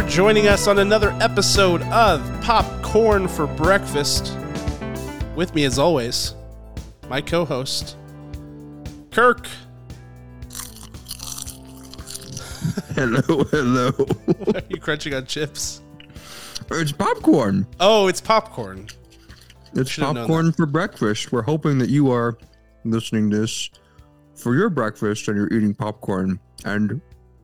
for joining us on another episode of Popcorn for Breakfast. With me, as always, my co host, Kirk. Hello, hello. Why are you crunching on chips? It's popcorn. Oh, it's popcorn. It's Should've popcorn for breakfast. We're hoping that you are listening to this for your breakfast and you're eating popcorn. And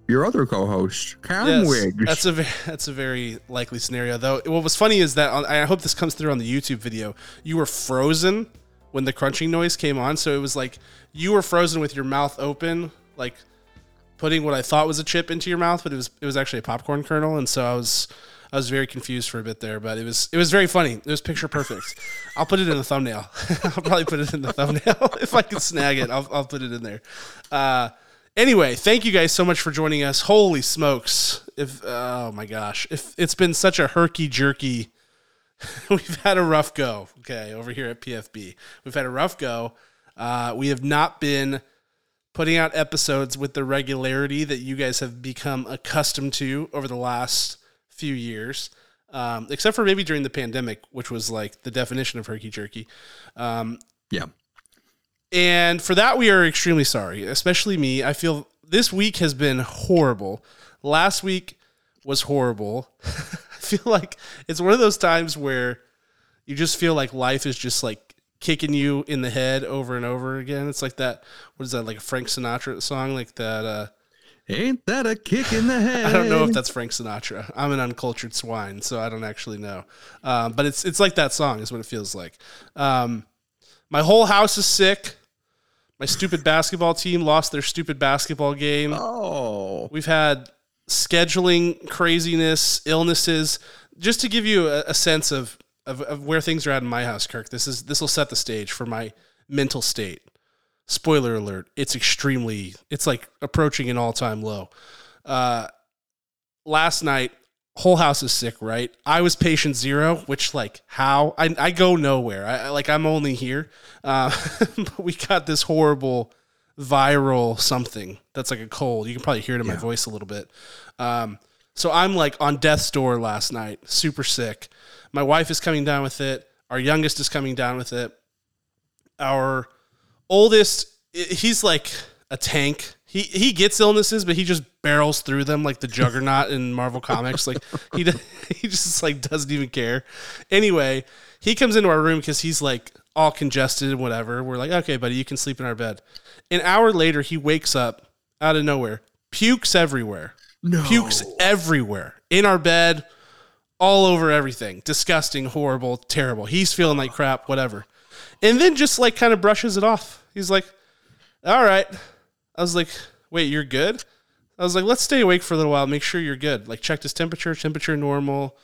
your other co-host, Cam Yes, that's a ve- that's a very likely scenario. Though what was funny is that on, I hope this comes through on the YouTube video. You were frozen when the crunching noise came on, so it was like you were frozen with your mouth open, like putting what I thought was a chip into your mouth, but it was it was actually a popcorn kernel, and so I was I was very confused for a bit there, but it was it was very funny. It was picture perfect. I'll put it in the thumbnail. I'll probably put it in the thumbnail if I can snag it. I'll I'll put it in there. Uh, anyway, thank you guys so much for joining us. Holy smokes! If oh my gosh, if it's been such a herky jerky. We've had a rough go. Okay, over here at PFB, we've had a rough go. Uh, we have not been putting out episodes with the regularity that you guys have become accustomed to over the last few years, um, except for maybe during the pandemic, which was like the definition of herky jerky. Um, yeah. And for that, we are extremely sorry, especially me. I feel this week has been horrible. Last week was horrible. I feel like it's one of those times where you just feel like life is just like kicking you in the head over and over again. It's like that. What is that? Like a Frank Sinatra song? Like that. Uh, Ain't that a kick in the head? I don't know if that's Frank Sinatra. I'm an uncultured swine, so I don't actually know. Um, but it's it's like that song is what it feels like. Um, my whole house is sick. My stupid basketball team lost their stupid basketball game. Oh. We've had scheduling craziness, illnesses. Just to give you a, a sense of, of of where things are at in my house, Kirk. This is this will set the stage for my mental state. Spoiler alert: It's extremely. It's like approaching an all-time low. Uh, last night, whole house is sick. Right? I was patient zero, which like how I I go nowhere. I like I'm only here. Uh, but we got this horrible viral something that's like a cold. You can probably hear it in my voice a little bit. Um, so I'm like on death's door last night, super sick. My wife is coming down with it. Our youngest is coming down with it. Our oldest, he's like a tank. He he gets illnesses, but he just barrels through them like the Juggernaut in Marvel Comics. Like he he just like doesn't even care. Anyway, he comes into our room because he's like all congested and whatever. We're like, okay, buddy, you can sleep in our bed. An hour later, he wakes up out of nowhere, pukes everywhere No. pukes everywhere in our bed, all over everything. Disgusting, horrible, terrible. He's feeling like crap, whatever. And then just like kind of brushes it off. He's like, all right. I was like, wait, you're good? I was like, let's stay awake for a little while, make sure you're good. Like, checked his temperature, temperature normal.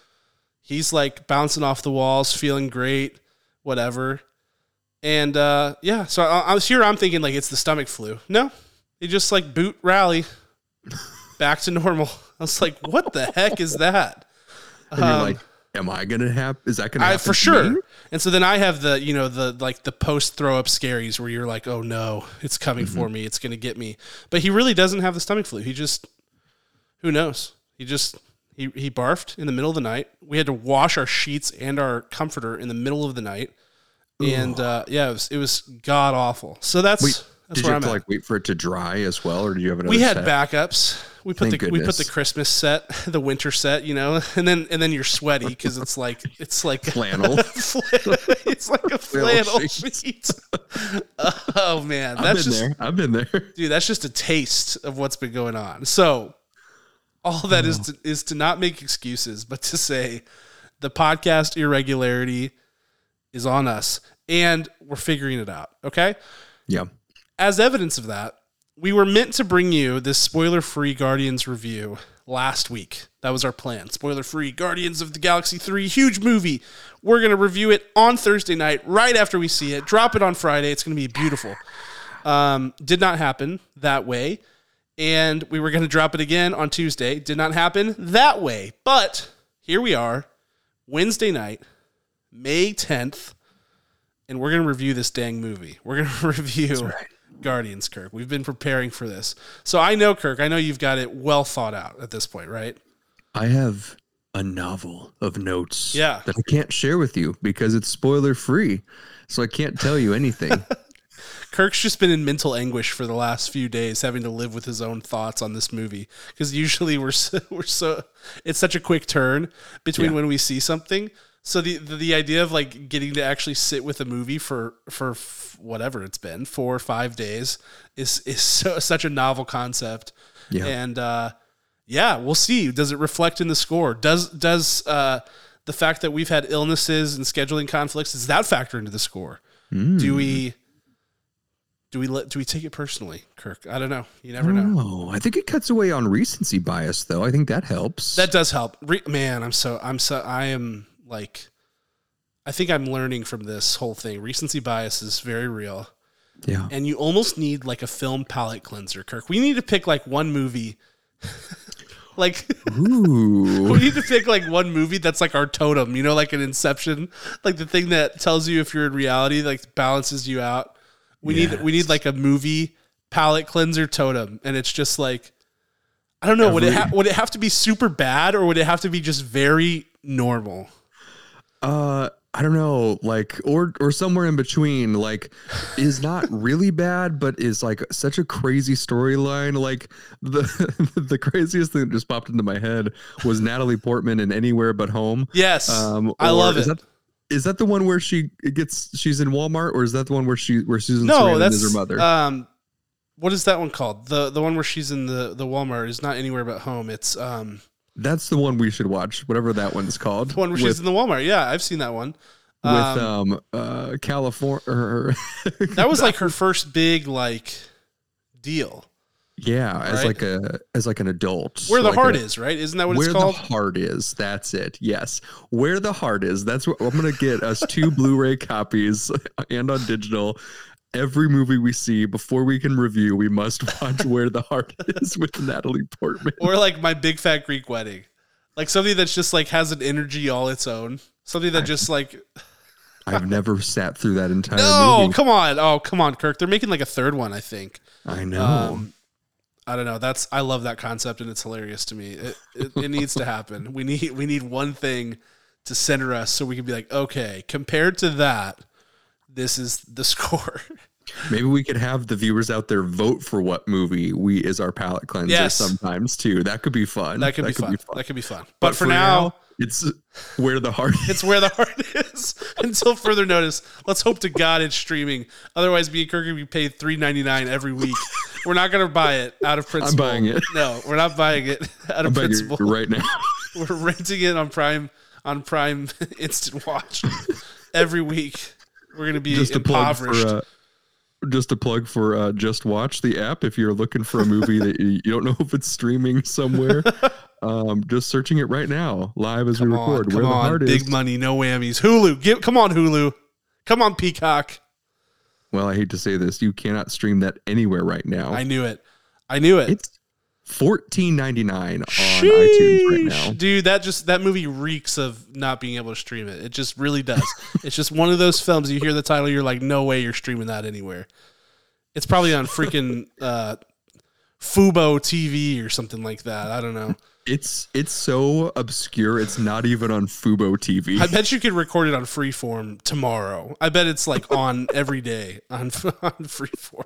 He's like bouncing off the walls, feeling great, whatever. And uh, yeah, so I, I was here. I'm thinking like it's the stomach flu. No, he just like boot rally back to normal. I was like, what the heck is that? And you're Um, like, am I gonna have? Is that gonna I, for sure. me? And so then I have the, you know, the like the post throw up scaries where you're like, oh no, it's coming for me. It's going to get me. But he really doesn't have the stomach flu. He just, who knows? He just, he, he barfed in the middle of the night. We had to wash our sheets and our comforter in the middle of the night. And uh, yeah, it was, it was god awful. So that's, Wait, that's Did you have I'm to at. like wait for it to dry as well, or do you have another? we had set? backups. We put Thank the we put the. Christmas set, the winter set, you know, and then and then you're sweaty because it's like it's like Flannel. it's like a Flannel sheet. oh man, I've been just there. I've been there. dude. That's just a taste of what's been going on. So all that is oh. to, is to not make excuses, but to say the podcast irregularity is on us, and we're figuring it out. Okay Yeah. As evidence of that, we were meant to bring you this spoiler free Guardians review last week. That was our plan. Spoiler free Guardians of the Galaxy 3, huge movie. We're going to review it on Thursday night, right after we see it. Drop it on Friday. It's going to be beautiful. Um, did not happen that way. And we were going to drop it again on Tuesday. Did not happen that way. But here we are, Wednesday night, May 10th, and we're going to review this dang movie. We're going to review Guardians, Kirk. We've been preparing for this. So I know, Kirk, I know you've got it well thought out at this point, right? I have a novel of notes Yeah. that I can't share with you because it's spoiler free. So I can't tell you anything. Kirk's just been in mental anguish for the last few days, having to live with his own thoughts on this movie. Because usually we're so, we're so it's such a quick turn between Yeah. when we see something. So the, the the idea of like getting to actually sit with a movie for for f- whatever it's been four or five days is is so, such a novel concept. Yeah. And uh, yeah, we'll see. Does it reflect in the score? Does does uh, the fact that we've had illnesses and scheduling conflicts does that factor into the score? Hmm. Do we do we let do we take it personally, Kirk? I don't know. You never know. I think it cuts away on recency bias, though. I think that helps. That does help. Re- man, I'm so I'm so I am like I think I'm learning from this whole thing. Recency bias is very real. yeah. And you almost need like a film palate cleanser, Kirk. We need to pick like one movie like we need to pick like one movie that's like our totem, you know, like an Inception, like the thing that tells you if you're in reality, like balances you out. We need we need like a movie palate cleanser totem, and it's just like I don't know. would it ha- would it have to be super bad, or would it have to be just very normal? Uh, I don't know, like, or or somewhere in between, like, is not really bad, but is like such a crazy storyline. Like the the craziest thing that just popped into my head was Natalie Portman in Anywhere But Home. Yes, Um, I love is it. That, is that the one where she gets she's in Walmart, or is that the one where she where Susan no, Sarandon that's is her mother? Um, what is that one called? The the one where she's in the the Walmart is not anywhere but home. It's um That's the one we should watch, whatever that one's called. the one where with, she's in the Walmart. Yeah, I've seen that one. with Um, um uh California. That was like her first big like deal. yeah, as like a as like an adult. Where the like heart a- is, right? Isn't that what it's called? Where the heart is. That's it. Yes. Where the heart is. That's what I'm going to get us two Blu-ray copies and on digital. Every movie we see before we can review, we must watch Where the Heart Is with Natalie Portman. or like my big fat Greek wedding, like something that's just like has an energy all its own. Something that just like I've never sat through that entire no, movie. come on, oh come on, Kirk. They're making like a third one, I think. I know. Um, I don't know. That's I love that concept and it's hilarious to me. It, it, it needs to happen. We need we need one thing to center us so we can be like, okay, compared to that, this is the score. Maybe we could have the viewers out there vote for what movie we is our palate cleanser Yes. sometimes too. That could be fun. that could, be, fun. That could be fun. But, for, now, it's Where the Heart Is. it's where the heart is. Until further notice, let's hope to God it's streaming. Otherwise, me and Kirk will be paid three ninety nine every week. We're not gonna buy it out of principle. I'm buying it. No, we're not buying it out of principle. right now. We're renting it on Prime on Prime Instant Watch every week. We're gonna be just a plug impoverished. for uh, just a plug for uh, JustWatch the app if you're looking for a movie that you, you don't know if it's streaming somewhere um just searching it right now live as come we on, record come where the on, heart big is money, no whammies. Hulu, give, come on, Hulu, come on, Peacock. well i hate to say this you cannot stream that anywhere right now I knew it. I knew it. it's 14.99 on itunes right now Dude, that just that movie reeks of not being able to stream it. It just really does. it's just one of those films you hear the title, you're like, no way you're streaming that anywhere. It's probably on freaking uh Fubo TV or something like that. I don't know. it's it's so obscure it's not even on fubo tv I bet you could record it on Freeform tomorrow. I bet it's like on every day on on Freeform.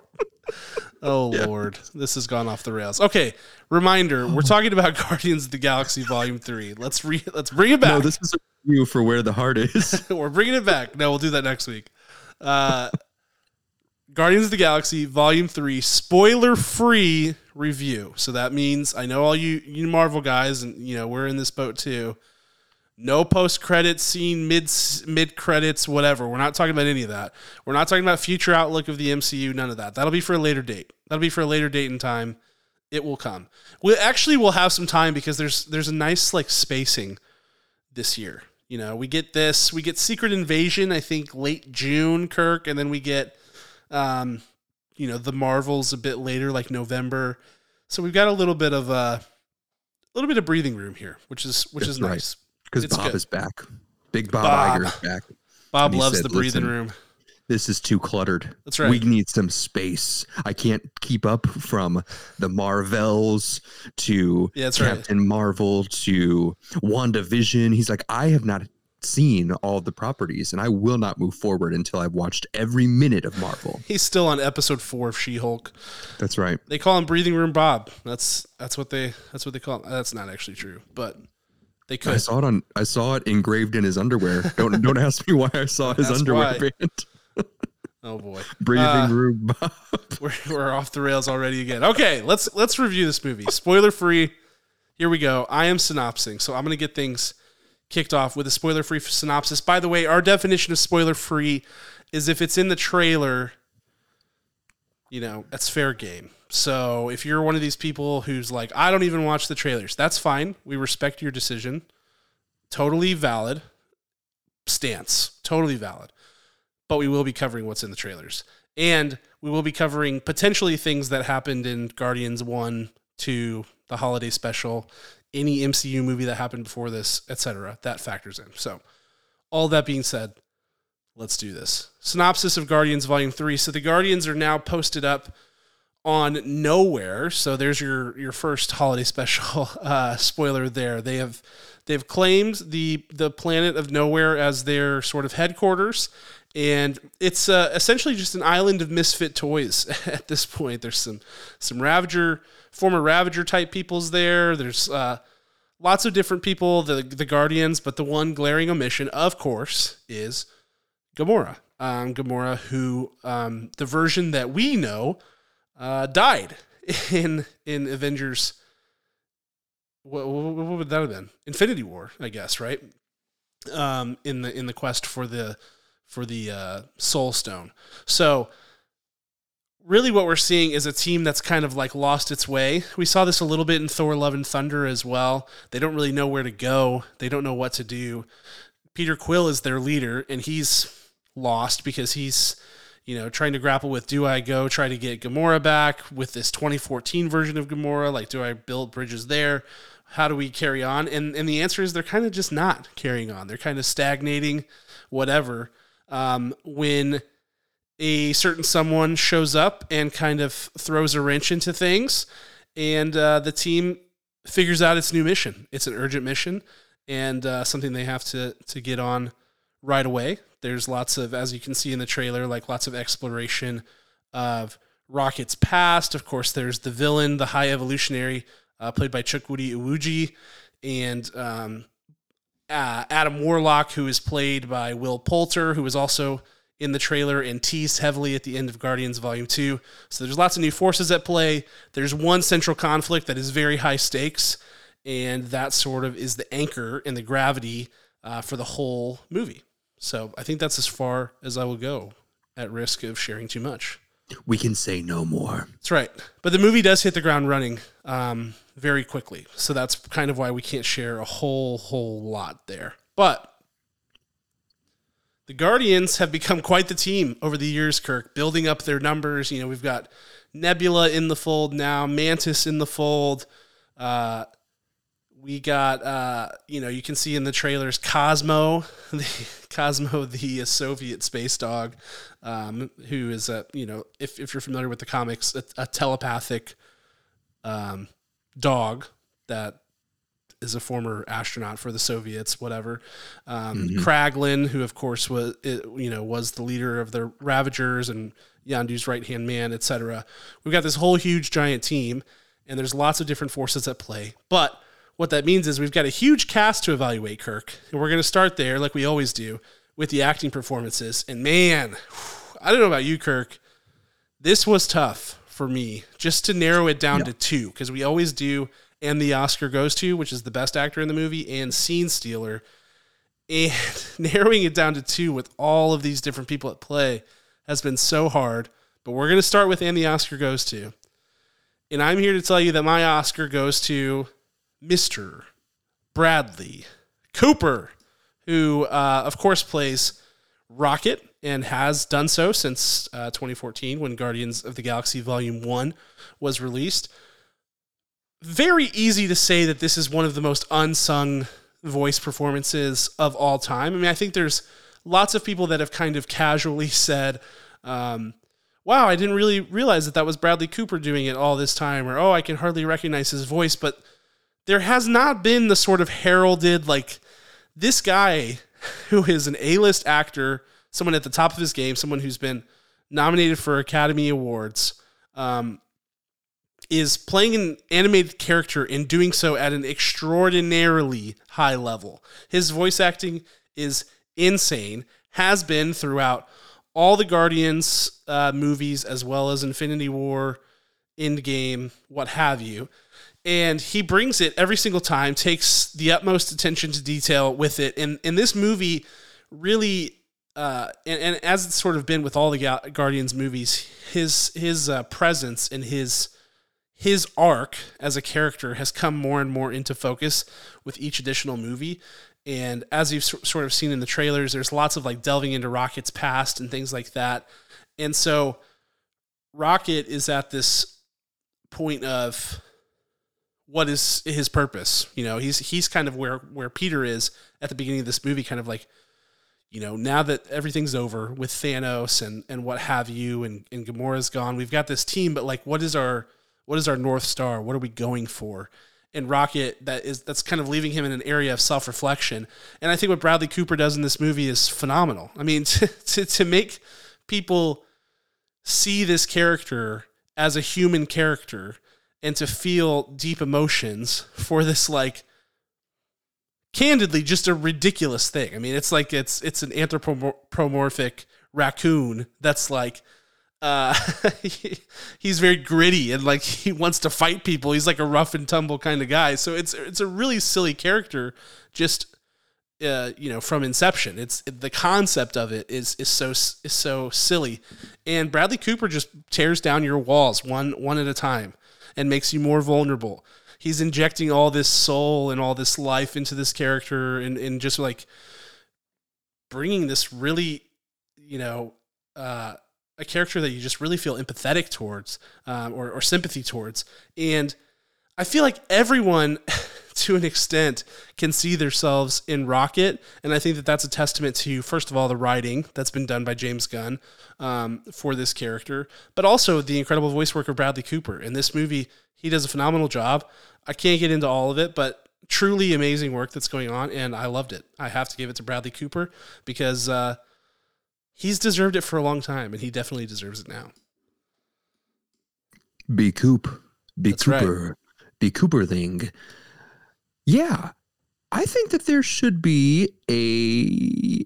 Oh lord, this has gone off the rails. Okay, reminder: we're talking about Guardians of the Galaxy Volume Three. Let's re let's bring it back. no this is a review for where the heart is We're bringing it back. No, we'll do that next week. Uh, Guardians of the Galaxy Volume Three, spoiler-free review. So that means I know all you you Marvel guys, and you know we're in this boat too. No post-credit scene, mid mid credits, whatever. We're not talking about any of that. We're not talking about future outlook of the MCU. None of that. That'll be for a later date. That'll be for a later date and time. It will come. We actually will have some time because there's there's a nice like spacing this year. You know, we get this, we get Secret Invasion, I think late June, Kirk, and then we get, um, you know, the Marvels a bit later, like November. So we've got a little bit of a, a little bit of breathing room here, which is which is right. nice. Because bob good. is back big bob, Bob. Iger is back Bob loves said, the breathing room. this is too cluttered. That's right. We need some space. I can't keep up from the Marvels to Yeah, that's right. Captain Marvel to WandaVision. He's like, I have not seen all the properties and I will not move forward until I've watched every minute of Marvel. He's still on episode four of She-Hulk. That's right. They call him Breathing Room Bob. That's that's what they that's what they call him. That's not actually true, but they I saw it on I saw it engraved in his underwear. Don't don't ask me why I saw his That's underwear why. band. Oh boy, Breathing Uh, room. we're, we're off the rails already again. Okay, let's let's review this movie. Spoiler free. Here we go. I am synopsing, so I'm going to get things kicked off with a spoiler free synopsis. By the way, our definition of spoiler free is if it's in the trailer, you know, that's fair game. So if you're one of these people who's like, I don't even watch the trailers, that's fine. We respect your decision. Totally valid stance. Totally valid. But we will be covering what's in the trailers. And we will be covering potentially things that happened in Guardians 1, 2, the holiday special, any MCU movie that happened before this, etc. That factors in. So, all that being said, let's do this. Synopsis of Guardians Volume 3. So, the Guardians are now posted up on nowhere. So there's your your first holiday special uh, spoiler there. They have they've claimed the the planet of nowhere as their sort of headquarters, and it's uh, essentially just an island of misfit toys at this point. There's some some Ravager former Ravager type peoples there. There's uh, lots of different people, the the Guardians, but the one glaring omission, of course, is Gamora. Um, Gamora, who um, the version that we know uh, died in in Avengers. What, what, would that have been? Infinity War, I guess, right? Um, in the in the quest for the for the uh, Soul Stone. So, really, what we're seeing is a team that's kind of like lost its way. We saw this a little bit in Thor: Love and Thunder as well. They don't really know where to go. They don't know what to do. Peter Quill is their leader, and he's lost because he's you know, trying to grapple with do I go try to get Gamora back with this 2014 version of Gamora? Like, do I build bridges there? How do we carry on? And and the answer is they're kind of just not carrying on. They're kind of stagnating, whatever. Um, when a certain someone shows up and kind of throws a wrench into things, and uh, the team figures out its new mission. It's an urgent mission and uh, something they have to to get on right away. There's lots of, as you can see in the trailer, like lots of exploration of Rocket's past. Of course, there's the villain, the High Evolutionary, uh, played by Chuck Chukwudi Iwuji, and um, uh, Adam Warlock, who is played by Will Poulter, who is also in the trailer and teased heavily at the end of Guardians Volume 2. So there's lots of new forces at play. There's one central conflict that is very high stakes, and that sort of is the anchor and the gravity uh, for the whole movie. So I think that's as far as I will go at risk of sharing too much. we can say no more. That's right. But the movie does hit the ground running um, very quickly. So that's kind of why we can't share a whole, whole lot there. But the Guardians have become quite the team over the years, Kirk, building up their numbers. You know, we've got Nebula in the fold now, Mantis in the fold. Uh, we got, uh, you know, you can see in the trailers Cosmo, the Cosmo, the Soviet space dog, um, who is a, you know, if, if you're familiar with the comics, a, a telepathic um, dog that is a former astronaut for the Soviets, whatever. Um, Kraglin, who of course was, you know, was the leader of the Ravagers and Yondu's right hand man, etc. We've got this whole huge giant team, and there's lots of different forces at play. But what that means is we've got a huge cast to evaluate, Kirk, and we're going to start there, like we always do, with the acting performances. And man, I don't know about you, Kirk. This was tough for me just to narrow it down to two because we always do. And the Oscar goes to, which is the best actor in the movie, and Scene Stealer. And narrowing it down to two with all of these different people at play has been so hard. But we're going to start with and the Oscar goes to. And I'm here to tell you that my Oscar goes to Mr. Bradley Cooper, who, uh, of course, plays Rocket and has done so since uh, 2014 when Guardians of the Galaxy Volume 1 was released. Very easy to say that this is one of the most unsung voice performances of all time. I mean, I think there's lots of people that have kind of casually said, um, wow, I didn't really realize that that was Bradley Cooper doing it all this time, or oh, I can hardly recognize his voice. But there has not been the sort of heralded, like, this guy who is an A list actor, someone at the top of his game, someone who's been nominated for Academy Awards, um, is playing an animated character and doing so at an extraordinarily high level. His voice acting is insane, has been throughout all the Guardians uh, movies as well as Infinity War, Endgame, what have you. And he brings it every single time, takes the utmost attention to detail with it. And, and this movie really, uh, and, and as it's sort of been with all the Guardians movies, his his uh, presence and his his arc as a character has come more and more into focus with each additional movie. And as you've sort of seen in the trailers, there's lots of like delving into Rocket's past and things like that. And so Rocket is at this point of what is his purpose? You know, he's he's kind of where where Peter is at the beginning of this movie, kind of like, you know, now that everything's over with Thanos and and what have you, and and Gamora's gone, we've got this team, but like, what is our what is our north star? What are we going for? And Rocket that is that's kind of leaving him in an area of self reflection. And I think what Bradley Cooper does in this movie is phenomenal. I mean, to, to, to make people see this character as a human character and to feel deep emotions for this like candidly just a ridiculous thing. I mean, it's like it's it's an anthropomorphic raccoon that's like uh, he, he's very gritty and like he wants to fight people. He's like a rough and tumble kind of guy. So it's it's a really silly character, just uh, you know from inception. It's the concept of it is is so is so silly, and Bradley Cooper just tears down your walls one one at a time and makes you more vulnerable. He's injecting all this soul and all this life into this character and and just like bringing this really you know. Uh, a character that you just really feel empathetic towards um, or, or sympathy towards. And I feel like everyone, to an extent, can see themselves in Rocket. And I think that that's a testament to, first of all, the writing that's been done by James Gunn um, for this character, but also the incredible voice work of Bradley Cooper. In this movie, he does a phenomenal job. I can't get into all of it, but truly amazing work that's going on. And I loved it. I have to give it to Bradley Cooper because. Uh, he's deserved it for a long time, and he definitely deserves it now. Be Coop, be That's Cooper, right. Be Cooper thing. Yeah, I think that there should be a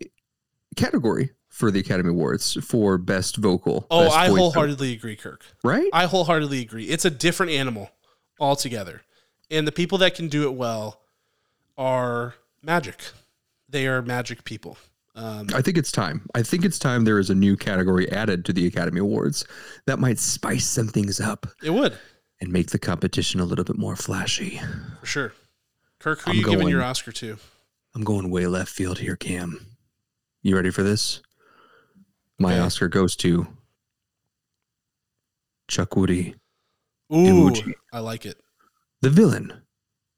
category for the Academy Awards for best vocal. Oh, best I wholeheartedly agree, Kirk. Right? I wholeheartedly agree. It's a different animal altogether. And the people that can do it well are magic. They are magic people. Um, I think it's time. I think it's time there is a new category added to the Academy Awards that might spice some things up. It would. And make the competition a little bit more flashy. For sure. Kirk, who I'm you going, giving your Oscar to? I'm going way left field here, Cam. You ready for this? My okay. Oscar goes to Chukwudi. Ooh, I like it. The villain.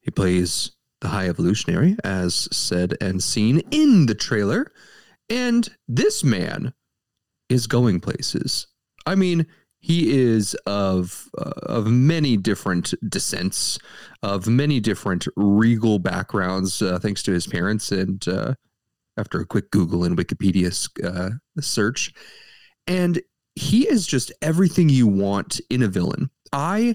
He plays the High Evolutionary, as said and seen in the trailer. And this man is going places. I mean, he is of uh, of many different descents, of many different regal backgrounds, uh, thanks to his parents. And uh, after a quick Google and Wikipedia uh, search, and he is just everything you want in a villain. I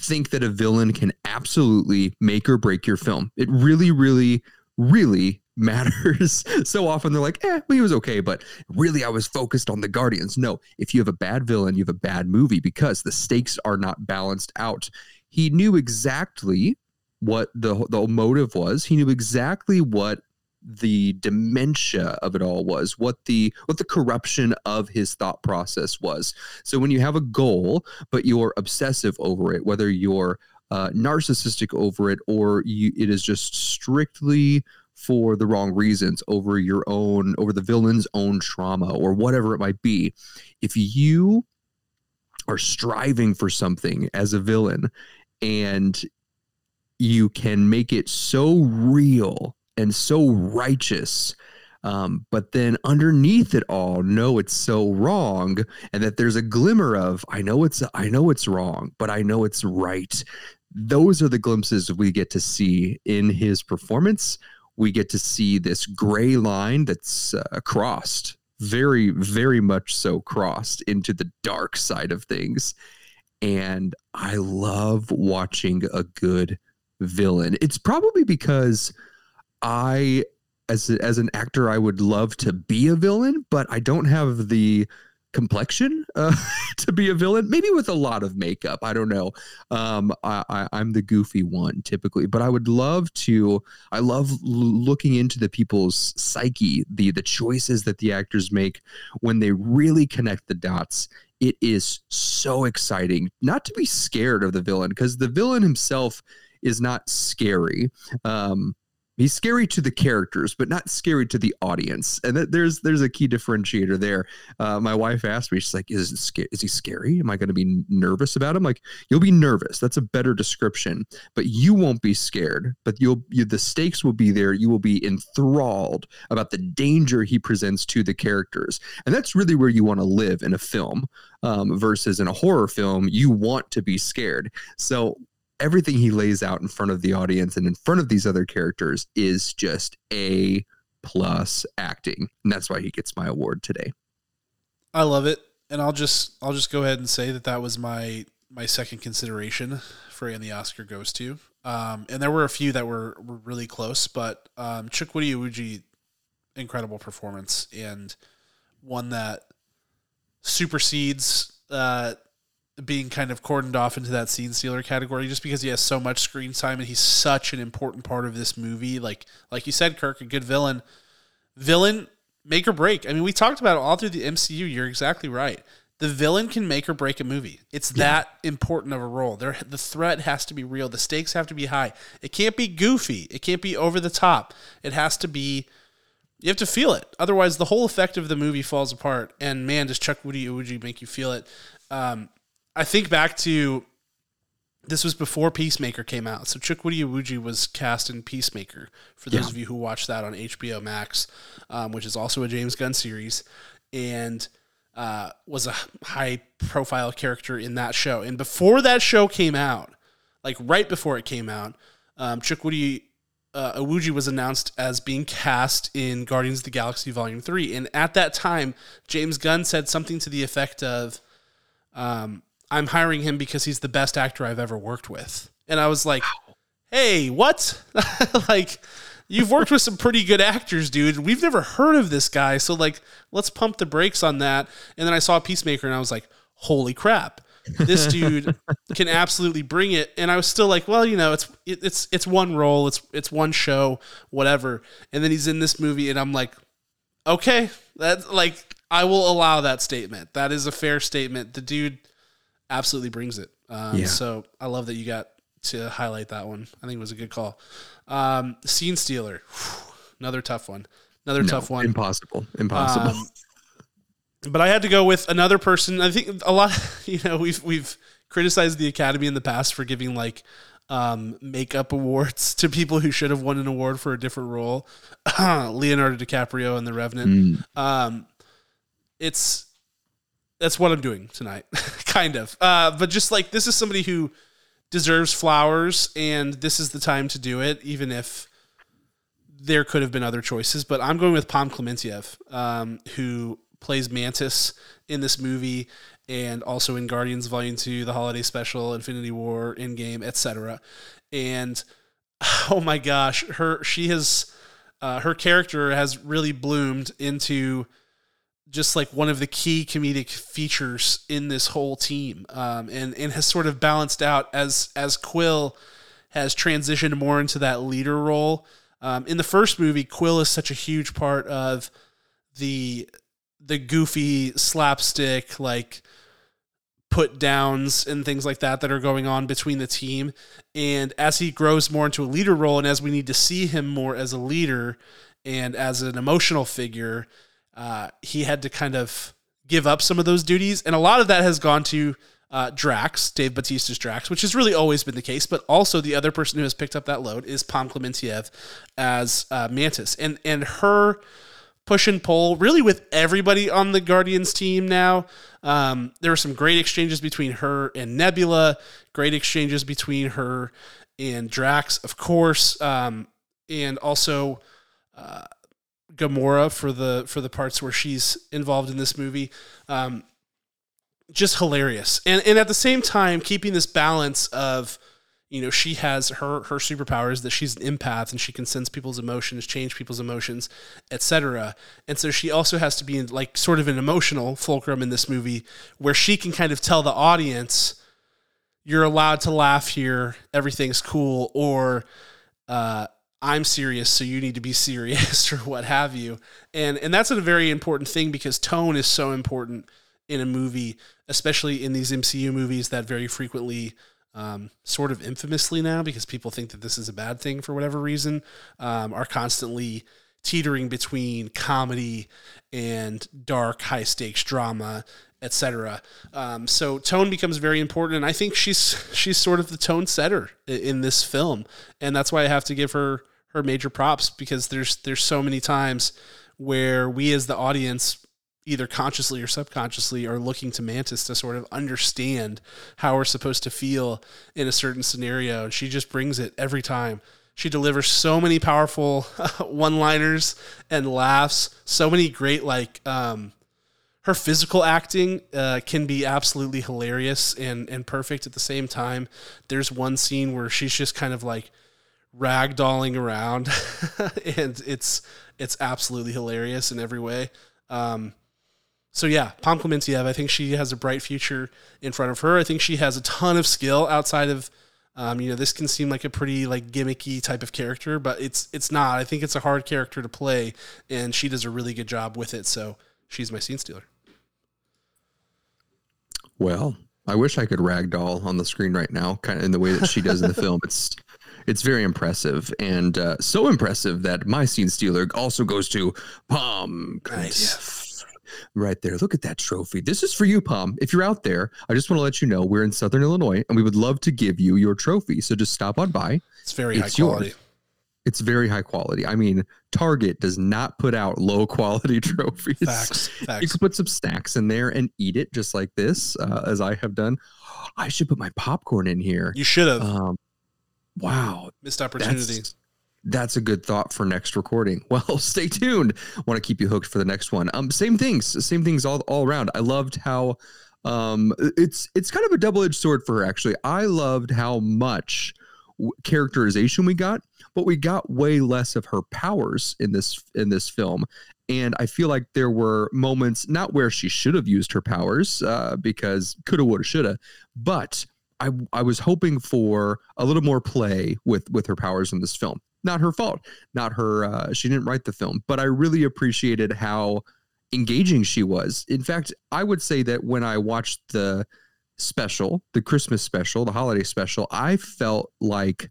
think that a villain can absolutely make or break your film. It really, really, really matters. so often they're like, eh, well, he was okay, but really I was focused on the Guardians. No, if you have a bad villain, you have a bad movie because the stakes are not balanced out. He knew exactly what the the motive was. He knew exactly what the dementia of it all was what the what the corruption of his thought process was so when you have a goal but you're obsessive over it whether you're uh, narcissistic over it or you, it is just strictly for the wrong reasons over your own over the villain's own trauma or whatever it might be if you are striving for something as a villain and you can make it so real and so righteous Um, but then underneath it all, know it's so wrong, and that there's a glimmer of I know it's I know it's wrong, but I know it's right. Those are the glimpses we get to see in his performance. We get to see this gray line that's uh, crossed, very, very much so crossed into the dark side of things. And I love watching a good villain. It's probably because I as as an actor I would love to be a villain, but I don't have the complexion uh, to be a villain. Maybe with a lot of makeup. I don't know. Um, I, I'm the goofy one typically, but I would love to. I love l- looking into the people's psyche, the the choices that the actors make when they really connect the dots. It is so exciting not to be scared of the villain because the villain himself is not scary. Um, he's scary to the characters, but not scary to the audience. And that there's there's a key differentiator there. Uh, my wife asked me, she's like, "Is sca- is he scary? Am I going to be nervous about him?" Like, you'll be nervous. That's a better description. But you won't be scared. But you'll you, the stakes will be there. You will be enthralled about the danger he presents to the characters, and that's really where you want to live in a film. Um, versus in a horror film, you want to be scared. So everything he lays out in front of the audience and in front of these other characters is just a plus acting. And that's why he gets my award today. I love it, and I'll just I'll just go ahead and say that that was my my second consideration for and the Oscar goes to. Um, and there were a few that were, were really close, but um, Chukwudi Iwuji, incredible performance and one that supersedes uh, being kind of cordoned off into that scene stealer category just because he has so much screen time and he's such an important part of this movie. Like like you said, Kirk, a good villain. Villain make or break. I mean, we talked about it all through the MCU. You're exactly right. The villain can make or break a movie. It's that important of a role. There, the threat has to be real. The stakes have to be high. It can't be goofy. It can't be over the top. It has to be. You have to feel it. Otherwise, the whole effect of the movie falls apart. And man, does Chukwudi Iwuji make you feel it? Um, I think back to this was before Peacemaker came out. So Chukwudi Iwuji was cast in Peacemaker. For those Yeah. of you who watched that on HBO Max, um, which is also a James Gunn series, and uh, was a high profile character in that show. And before that show came out, like right before it came out, um, Chukwudi uh, Iwuji was announced as being cast in Guardians of the Galaxy Volume Three. And at that time, James Gunn said something to the effect of um, I'm hiring him because he's the best actor I've ever worked with. And I was like, hey, what? like, you've worked with some pretty good actors, dude. We've never heard of this guy. So, like, let's pump the brakes on that. And then I saw Peacemaker and I was like, holy crap. This dude can absolutely bring it, and I was still like, well, you know, it's it, it's it's one role, it's it's one show, whatever. And then he's in this movie, and I'm like, okay, that like I will allow that statement. That is a fair statement. The dude absolutely brings it. Um, Yeah. So I love that you got to highlight that one. I think it was a good call. Um, Scene Stealer, Whew, another tough one. Another No, tough one. impossible impossible Um, but I had to go with another person. I think a lot. You know, we've we've criticized the Academy in the past for giving like um, makeup awards to people who should have won an award for a different role. Leonardo DiCaprio in The Revenant. Mm, Um, it's that's what I'm doing tonight, kind of. Uh, but just like this is somebody who deserves flowers, and this is the time to do it, even if there could have been other choices. But I'm going with Pom Klementieff, um, who plays Mantis in this movie and also in Guardians Volume Two, the Holiday Special, Infinity War, Endgame, etc. And oh my gosh, her she has uh, her character has really bloomed into just like one of the key comedic features in this whole team, um, and and has sort of balanced out as as Quill has transitioned more into that leader role. Um, in the first movie, Quill is such a huge part of the the goofy slapstick like put downs and things like that that are going on between the team. And as he grows more into a leader role, and as we need to see him more as a leader and as an emotional figure, uh, he had to kind of give up some of those duties. And a lot of that has gone to uh, Drax, Dave Batista's Drax, which has really always been the case. But also the other person who has picked up that load is Pom Klementieff as uh, Mantis, and and her push and pull really with everybody on the Guardians team now. Um, there were some great exchanges between her and Nebula, great exchanges between her and Drax, of course, um, and also uh, Gamora for the for the parts where she's involved in this movie. Um, just hilarious, and and at the same time keeping this balance of you know she has her her superpowers that she's an empath and she can sense people's emotions change people's emotions etc and so she also has to be in like sort of an emotional fulcrum in this movie where she can kind of tell the audience you're allowed to laugh here. Everything's cool. Or uh, i'm serious so you need to be serious or what have you and and that's a very important thing because tone is so important in a movie especially in these mcu movies that very frequently um, sort of infamously now because people think that this is a bad thing for whatever reason, um, are constantly teetering between comedy and dark, high stakes drama, etc. Um, so tone becomes very important, and I think she's she's sort of the tone setter in, in this film, and that's why I have to give her her major props because there's there's so many times where we as the audience either consciously or subconsciously are looking to Mantis to sort of understand how we're supposed to feel in a certain scenario. And she just brings it every time. She delivers so many powerful one liners and laughs, so many great, like, um, her physical acting uh, can be absolutely hilarious and, and perfect at the same time. There's one scene where she's just kind of like ragdolling around, and it's it's absolutely hilarious in every way. Um, so yeah, Pom Klementieff, I think she has a bright future in front of her. I think she has a ton of skill outside of, um, you know, this can seem like a pretty like gimmicky type of character, but it's it's not. I think it's a hard character to play, and she does a really good job with it. So she's my scene stealer. Well, I wish I could ragdoll on the screen right now, kind of in the way that she does in the film. It's it's very impressive, and uh, so impressive that my scene stealer also goes to Pom nice right there. Look at that trophy. This is for you, Pom. If you're out there, I just want to let you know we're in Southern Illinois and we would love to give you your trophy. So just stop on by. It's very it's high quality. It's very high quality. I mean, Target does not put out low quality trophies. Facts, facts. You could put some snacks in there and eat it just like this, uh, as I have done. I should put my popcorn in here. You should have. Um, wow, missed opportunity that's a good thought for next recording. Well, stay tuned. Want to keep you hooked for the next one. Um, same things, same things all, all around. I loved how um it's it's kind of a double-edged sword for her actually. I loved how much characterization we got, but we got way less of her powers in this in this film. And I feel like there were moments not where she should have used her powers uh, because coulda, woulda, shoulda, but I I was hoping for a little more play with with her powers in this film. Not her fault not her uh, she didn't write the film but i really appreciated how engaging she was. In fact i would say that when i watched the special the christmas special the holiday special i felt like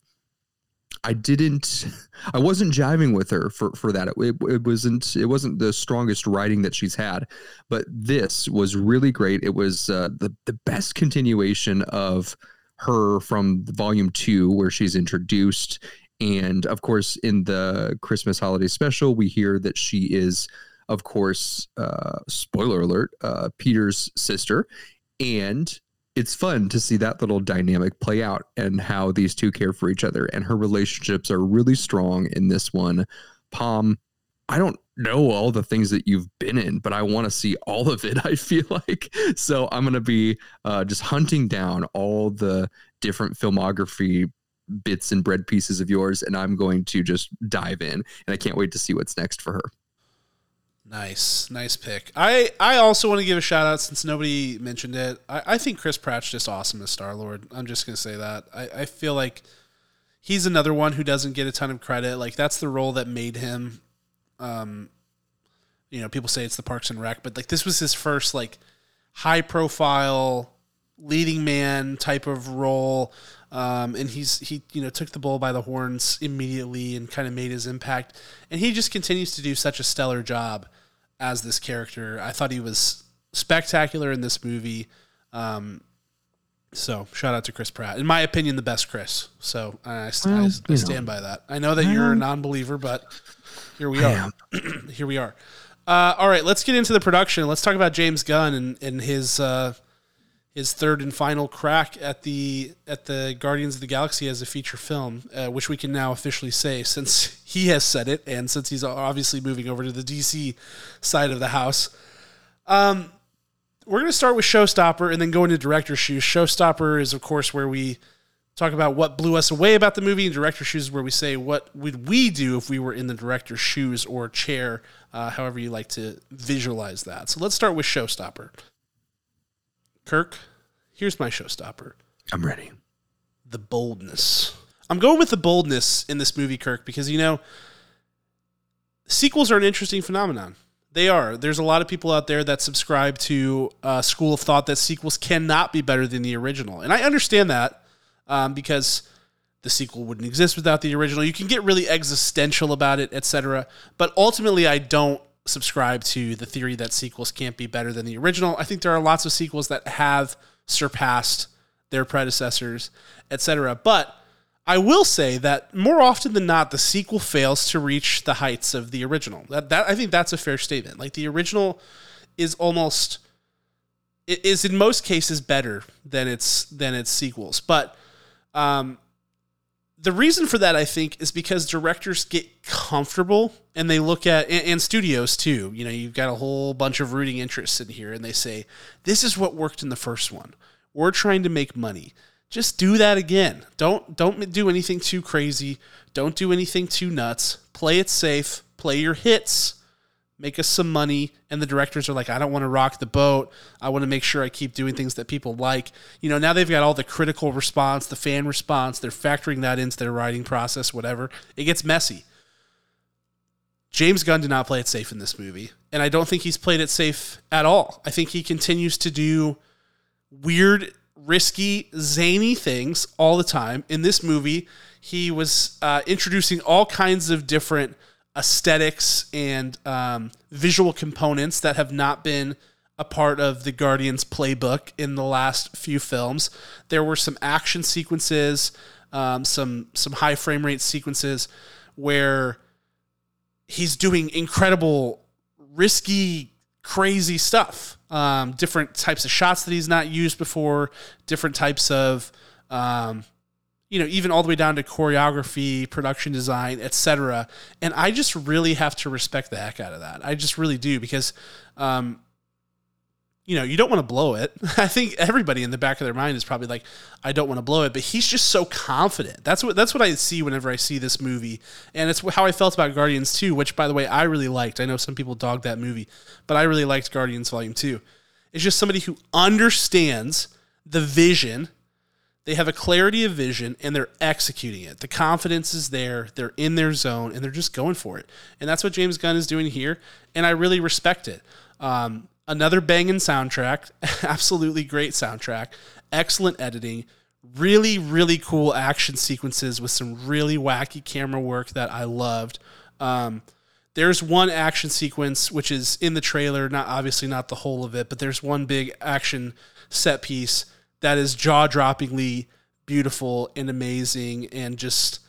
i didn't i wasn't jiving with her for for that. It, it, it wasn't it wasn't the strongest writing that she's had but this was really great. It was uh, the the best continuation of her from volume two where she's introduced. And of course, in the Christmas holiday special, we hear that she is, of course, uh, spoiler alert, uh, Peter's sister. And it's fun to see that little dynamic play out and how these two care for each other. And her relationships are really strong in this one. Pom, I don't know all the things that you've been in, but I want to see all of it. I feel like so I'm going to be uh, just hunting down all the different filmography bits and bread pieces of yours, and I'm going to just dive in. And I can't wait to see what's next for her. Nice, nice pick. I I also want to give a shout out since nobody mentioned it. I, I think Chris Pratt's just awesome as Star Lord. I'm just gonna say that. I, I feel like he's another one who doesn't get a ton of credit. Like that's the role that made him. Um, you know, people say it's the Parks and Rec, but like this was his first like high profile leading man type of role. Um, and he's he you know took the bull by the horns immediately and kind of made his impact. And he just continues to do such a stellar job as this character. I thought he was spectacular in this movie. Um, so shout out to Chris Pratt. In my opinion, the best Chris. So I, I, well, I, I stand by that. I know that you're a non-believer, but here we are. here we are. Uh, all right, let's get into the production. Let's talk about James Gunn and, and his uh, his third and final crack at the at the Guardians of the Galaxy as a feature film, uh, which we can now officially say since he has said it and since he's obviously moving over to the DC side of the house. Um, we're going to start with Showstopper and then go into director's shoes. Showstopper is, of course, where we talk about what blew us away about the movie, and director's shoes is where we say what would we do if we were in the director's shoes or chair, uh, however you like to visualize that. So let's start with Showstopper. Kirk, here's my Showstopper. I'm ready. The boldness. I'm going with the boldness in this movie, Kirk, because you know sequels are an interesting phenomenon. They are. There's a lot of people out there that subscribe to a school of thought that sequels cannot be better than the original, and I understand that um, because the sequel wouldn't exist without the original. You can get really existential about it, etc. But ultimately, I don't subscribe to the theory that sequels can't be better than the original. I think there are lots of sequels that have surpassed their predecessors, etc. But I will say that more often than not, the sequel fails to reach the heights of the original. That, that I think that's a fair statement. Like the original is almost is in most cases better than its than its sequels. But um, the reason for that, I think, is because directors get comfortable and they look at and, and studios too. You know, you've got a whole bunch of rooting interests in here, and they say this is what worked in the first one. We're trying to make money just do that again. Don't don't do anything too crazy. Don't do anything too nuts. Play it safe. Play your hits. Make us some money. And the directors are like, I don't want to rock the boat. I want to make sure I keep doing things that people like. You know, now they've got all the critical response, the fan response. They're factoring that into their writing process, whatever. It gets messy. James Gunn did not play it safe in this movie. And I don't think he's played it safe at all. I think he continues to do weird risky, zany things all the time. In this movie, he was uh, introducing all kinds of different aesthetics and um, visual components that have not been a part of the Guardians playbook in the last few films. There were some action sequences, um, some some high frame rate sequences where he's doing incredible, risky, crazy stuff um, different types of shots that he's not used before, different types of, um, you know, even all the way down to choreography, production design, etc. And I just really have to respect the heck out of that. I just really do because, um, you know, you don't want to blow it. I think everybody in the back of their mind is probably like, I don't want to blow it, but he's just so confident. That's what that's what I see whenever I see this movie, and it's how I felt about Guardians 2, which by the way I really liked. I know some people dogged that movie, but I really liked Guardians Volume 2. It's just somebody who understands the vision. They have a clarity of vision and they're executing it. The confidence is there. They're in their zone and they're just going for it. And that's what James Gunn is doing here. And I really respect it. Um, another banging soundtrack, absolutely great soundtrack, excellent editing, really, really cool action sequences with some really wacky camera work that I loved. Um, there's one action sequence which is in the trailer, not obviously not the whole of it, but there's one big action set piece that is jaw-droppingly beautiful and amazing and just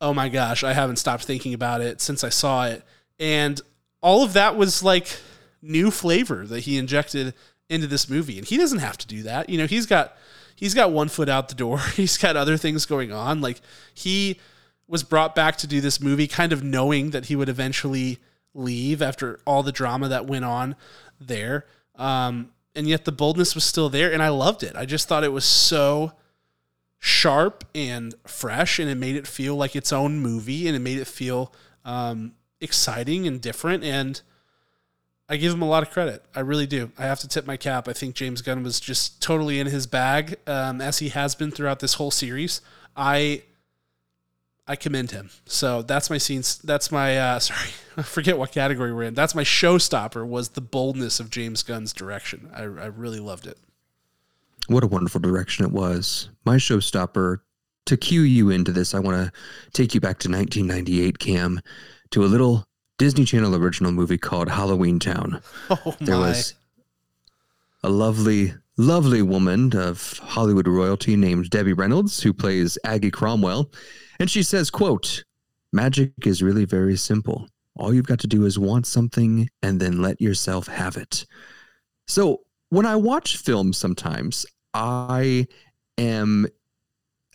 oh my gosh, I haven't stopped thinking about it since I saw it. And all of that was like new flavor that he injected into this movie. And he doesn't have to do that. You know, he's got he's got one foot out the door. He's got other things going on. Like he was brought back to do this movie kind of knowing that he would eventually leave after all the drama that went on there. Um, and yet the boldness was still there and I loved it. I just thought it was so sharp and fresh and it made it feel like its own movie and it made it feel um, exciting and different and I give him a lot of credit. I really do. I have to tip my cap. I think James Gunn was just totally in his bag, um, as he has been throughout this whole series. I I commend him. So that's my scenes. That's my uh, sorry, I forget what category we're in. That's my showstopper. Was the boldness of James Gunn's direction. I, I really loved it. What a wonderful direction it was. My showstopper. To cue you into this, I want to take you back to 1998, Cam, to a little Disney Channel original movie called Halloweentown. Oh my! There was a lovely, lovely woman of Hollywood royalty named Debbie Reynolds who plays Aggie Cromwell and she says, quote, magic is really very simple. all you've got to do is want something and then let yourself have it. So when I watch films, sometimes I am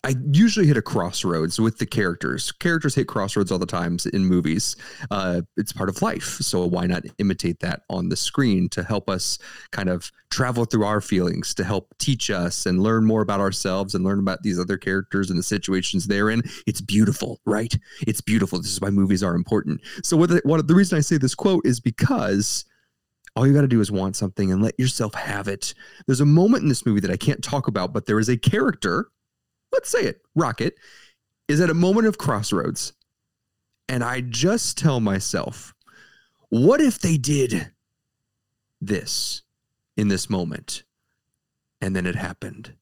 I usually hit a crossroads with the characters. Characters hit crossroads all the times in movies. Uh, it's part of life. So why not imitate that on the screen to help us kind of travel through our feelings, to help teach us and learn more about ourselves and learn about these other characters and the situations they're in? It's beautiful, right? It's beautiful. This is why movies are important. So what the, what the reason I say this quote is because all you got to do is want something and let yourself have it. There's a moment in this movie that I can't talk about, but there is a character let's say it, Rocket, is at a moment of crossroads. And I just tell myself, what if they did this in this moment? And then it happened.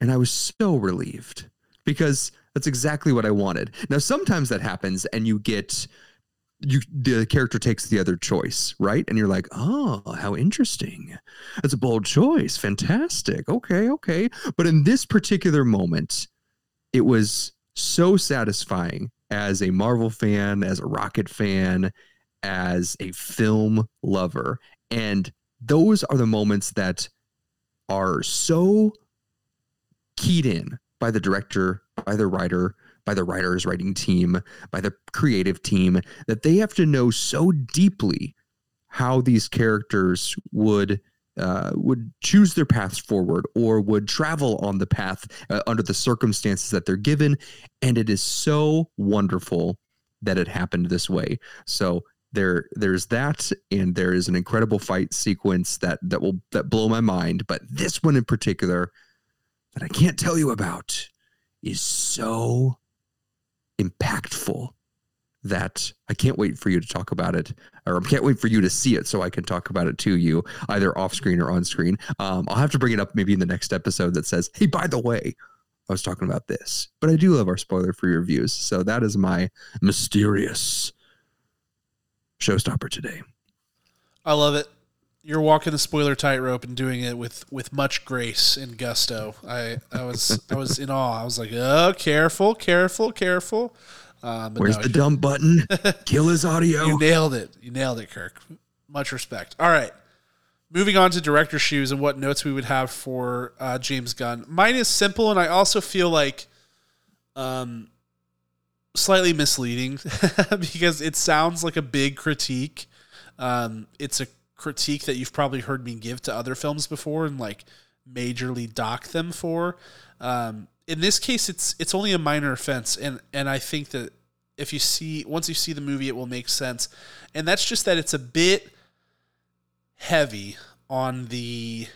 And I was so relieved because that's exactly what I wanted. Now, sometimes that happens and you get you the character takes the other choice, right? And you're like, "Oh, how interesting. That's a bold choice. Fantastic. Okay, okay." But in this particular moment, it was so satisfying as a Marvel fan, as a Rocket fan, as a film lover. And those are the moments that are so keyed in by the director, by the writer, by the writer's writing team, by the creative team, that they have to know so deeply how these characters would uh, would choose their paths forward or would travel on the path uh, under the circumstances that they're given. And it is so wonderful that it happened this way. So there there's that and there is an incredible fight sequence that that will that blow my mind but this one in particular that I can't tell you about is so impactful that I can't wait for you to talk about it, or I can't wait for you to see it so I can talk about it to you, either off screen or on screen. Um, I'll have to bring it up maybe in the next episode that says, hey, by the way, I was talking about this. But I do love our spoiler free reviews. So that is my mysterious showstopper today. I love it. You're walking the spoiler tightrope and doing it with with much grace and gusto. I I was I was in awe. I was like, oh, careful, careful, careful. Uh, Where's no, the dumb button? Kill his audio. You nailed it. You nailed it, Kirk. Much respect. All right. Moving on to director shoes and what notes we would have for uh, James Gunn. Mine is simple, and I also feel like um, slightly misleading because it sounds like a big critique. Um, it's a critique that you've probably heard me give to other films before and like majorly dock them for. Um, in this case, it's it's only a minor offense, and and I think that if you see once you see the movie, it will make sense, and that's just that it's a bit heavy on the.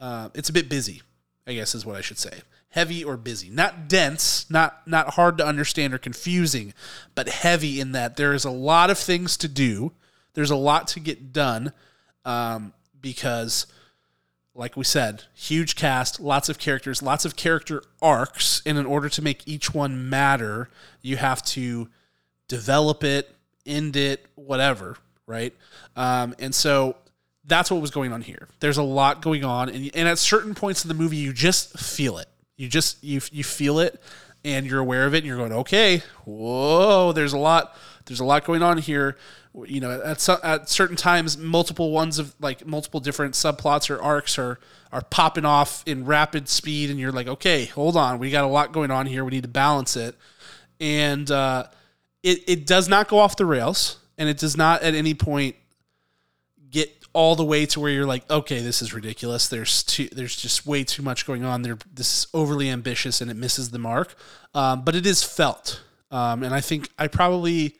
Uh, it's a bit busy, I guess is what I should say. Heavy or busy, not dense, not not hard to understand or confusing, but heavy in that there is a lot of things to do. There's a lot to get done, um, because like we said, huge cast, lots of characters, lots of character arcs. And in order to make each one matter, you have to develop it, end it, whatever, right? Um, and so that's what was going on here. There's a lot going on, and, and at certain points in the movie, you just feel it. You just you you feel it, and you're aware of it, and you're going, okay, whoa, there's a lot. There's a lot going on here you know at at certain times multiple ones of like multiple different subplots or arcs are are popping off in rapid speed and you're like okay hold on we got a lot going on here. We need to balance it. And uh, it it does not go off the rails and it does not at any point get all the way to where you're like okay this is ridiculous. There's too there's just way too much going on. There this is overly ambitious and it misses the mark. Um, but it is felt. Um, and I think I probably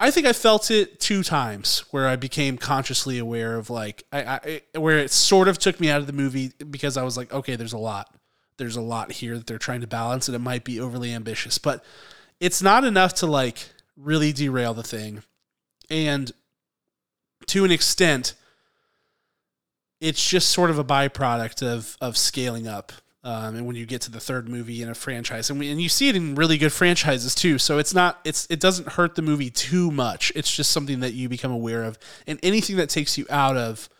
I think I felt it two times where I became consciously aware of like I, I where it sort of took me out of the movie because I was like, okay, there's a lot. There's a lot here that they're trying to balance and it might be overly ambitious, but it's not enough to like really derail the thing. And to an extent, it's just sort of a byproduct of of scaling up um, and when you get to the third movie in a franchise, and, we, and you see it in really good franchises too, so it's not it's it doesn't hurt the movie too much. It's just something that you become aware of, and anything that takes you out of,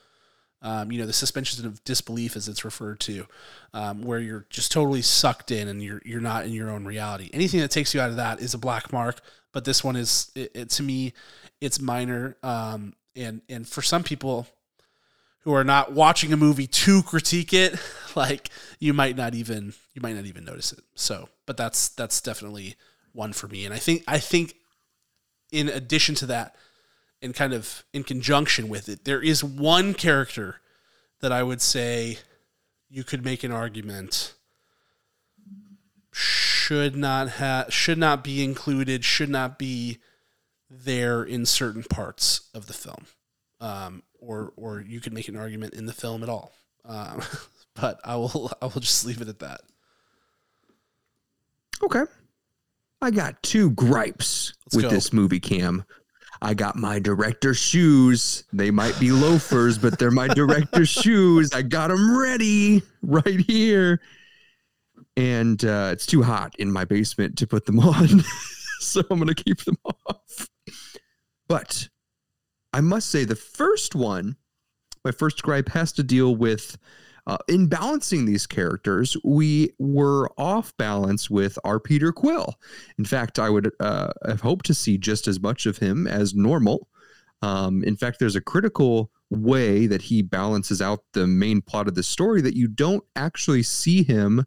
um, you know, the suspension of disbelief as it's referred to, um, where you're just totally sucked in and you're you're not in your own reality. Anything that takes you out of that is a black mark. but this one is it, it, to me it's minor um, and and for some people who are not watching a movie to critique it like you might not even you might not even notice it. So but that's that's definitely one for me. And i think i think in addition to that and kind of in conjunction with it there is one character that i would say you could make an argument should not have should not be included should not be there in certain parts of the film. Um, or or you could make an argument in the film at all um, but i will i will just leave it at that Okay. I got two gripes Let's with go. this movie, Cam. I got my director shoes. They might be loafers, but they're my director shoes. I got them ready right here. And uh, it's too hot in my basement to put them on. so I'm going to keep them off. But I must say, the first one, my first gripe has to deal with uh, in balancing these characters, we were off balance with our Peter Quill. In fact, I would uh, have hoped to see just as much of him as normal. Um, in fact, there's a critical way that he balances out the main plot of the story that you don't actually see him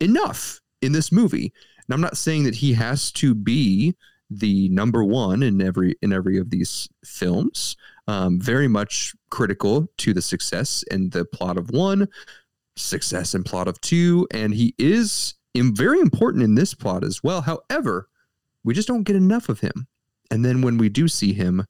enough in this movie. And I'm not saying that he has to be the number one in every in every of these films um, very much critical to the success and the plot of one, success and plot of two, and he is very important in this plot as well. However, we just don't get enough of him, and then when we do see him,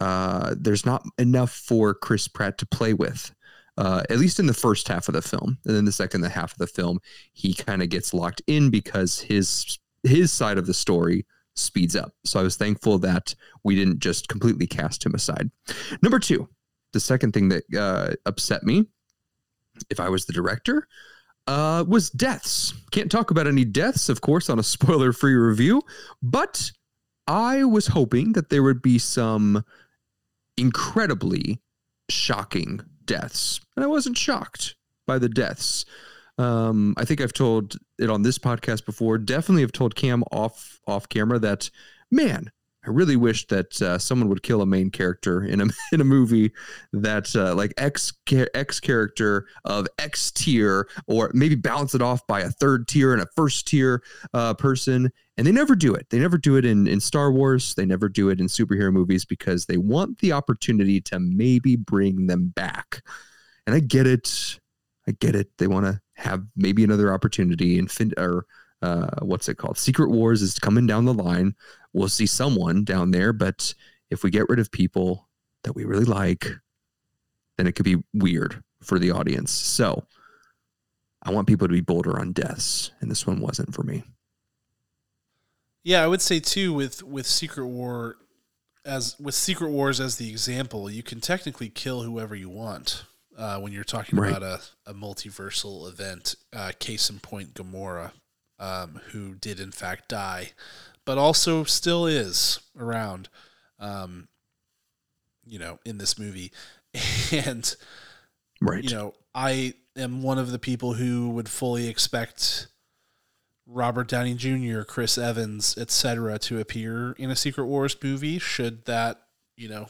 uh, there's not enough for Chris Pratt to play with. Uh, at least in the first half of the film, and then the second half of the film, he kind of gets locked in because his his side of the story speeds up. So I was thankful that we didn't just completely cast him aside. Number two, the second thing that uh, upset me, if I was the director, uh, was deaths. Can't talk about any deaths, of course, on a spoiler free review, but I was hoping that there would be some incredibly shocking deaths. And I wasn't shocked by the deaths. Um, I think I've told it on this podcast before. Definitely have told Cam off off camera that, man, I really wish that uh, someone would kill a main character in a in a movie that uh, like X X character of X tier, or maybe balance it off by a third tier and a first tier uh, person. And they never do it. They never do it in in Star Wars. They never do it in superhero movies because they want the opportunity to maybe bring them back. And I get it. I get it. They want to have maybe another opportunity. Infin- or uh, what's it called? Secret Wars is coming down the line. We'll see someone down there, but if we get rid of people that we really like, then it could be weird for the audience. So I want people to be bolder on deaths, and this one wasn't for me. Yeah, I would say too with with Secret War as with Secret Wars as the example, you can technically kill whoever you want uh, when you're talking Right. about a, a multiversal event. Uh, case in point, Gamora, um, who did in fact die, but also still is around. Um, you know, in this movie, and Right. you know, I am one of the people who would fully expect Robert Downey Jr., Chris Evans, etc., to appear in a Secret Wars movie. Should that, you know,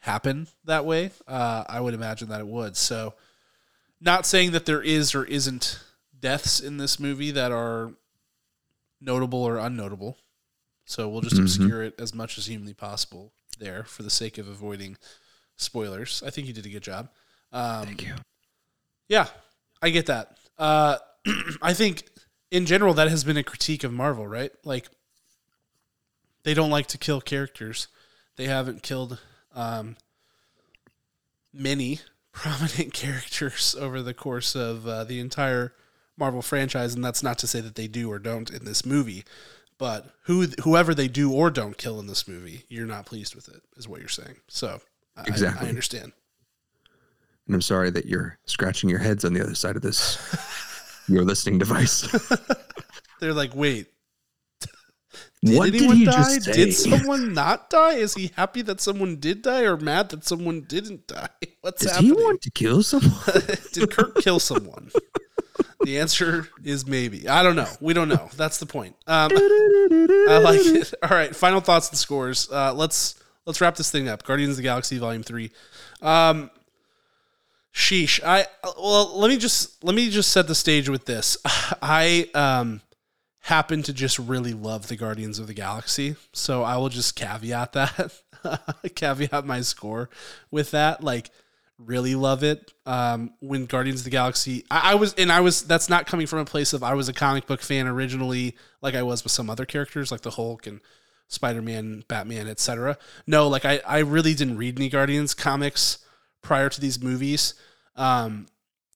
happen that way, uh, I would imagine that it would. So, not saying that there is or isn't deaths in this movie that are notable or unnotable. So we'll just Mhm. obscure it as much as humanly possible there for the sake of avoiding spoilers. I think you did a good job. Um, Thank you. yeah, I get that. Uh, I think in general that has been a critique of Marvel, right? Like they don't like to kill characters. They haven't killed um, many prominent characters over the course of uh, the entire Marvel franchise, and that's not to say that they do or don't in this movie. But who whoever they do or don't kill in this movie, you're not pleased with it, is what you're saying. So I- Exactly. I, I understand. And I'm sorry that you're scratching your heads on the other side of this your listening device. They're like, wait, did what did anyone he die? just say? Did someone not die? Is he happy that someone did die or mad that someone didn't die? What's Does happening? he want to kill someone? did Kirk kill someone? the answer is maybe. I don't know. We don't know. That's the point. Um, I like it. All right. Final thoughts and scores. Uh, let's let's wrap this thing up. Guardians of the Galaxy Volume Three. Um, sheesh. I well, let me just let me just set the stage with this. I um happen to just really love the Guardians of the Galaxy, so I will just caveat that. caveat my score with that. Like really love it. Um, when Guardians of the Galaxy, I, I, was, and I was, that's not coming from a place of I was a comic book fan originally, like I was with some other characters, like the Hulk and Spider Man, Batman, etc. No, like I, I really didn't read any Guardians comics prior to these movies. Um,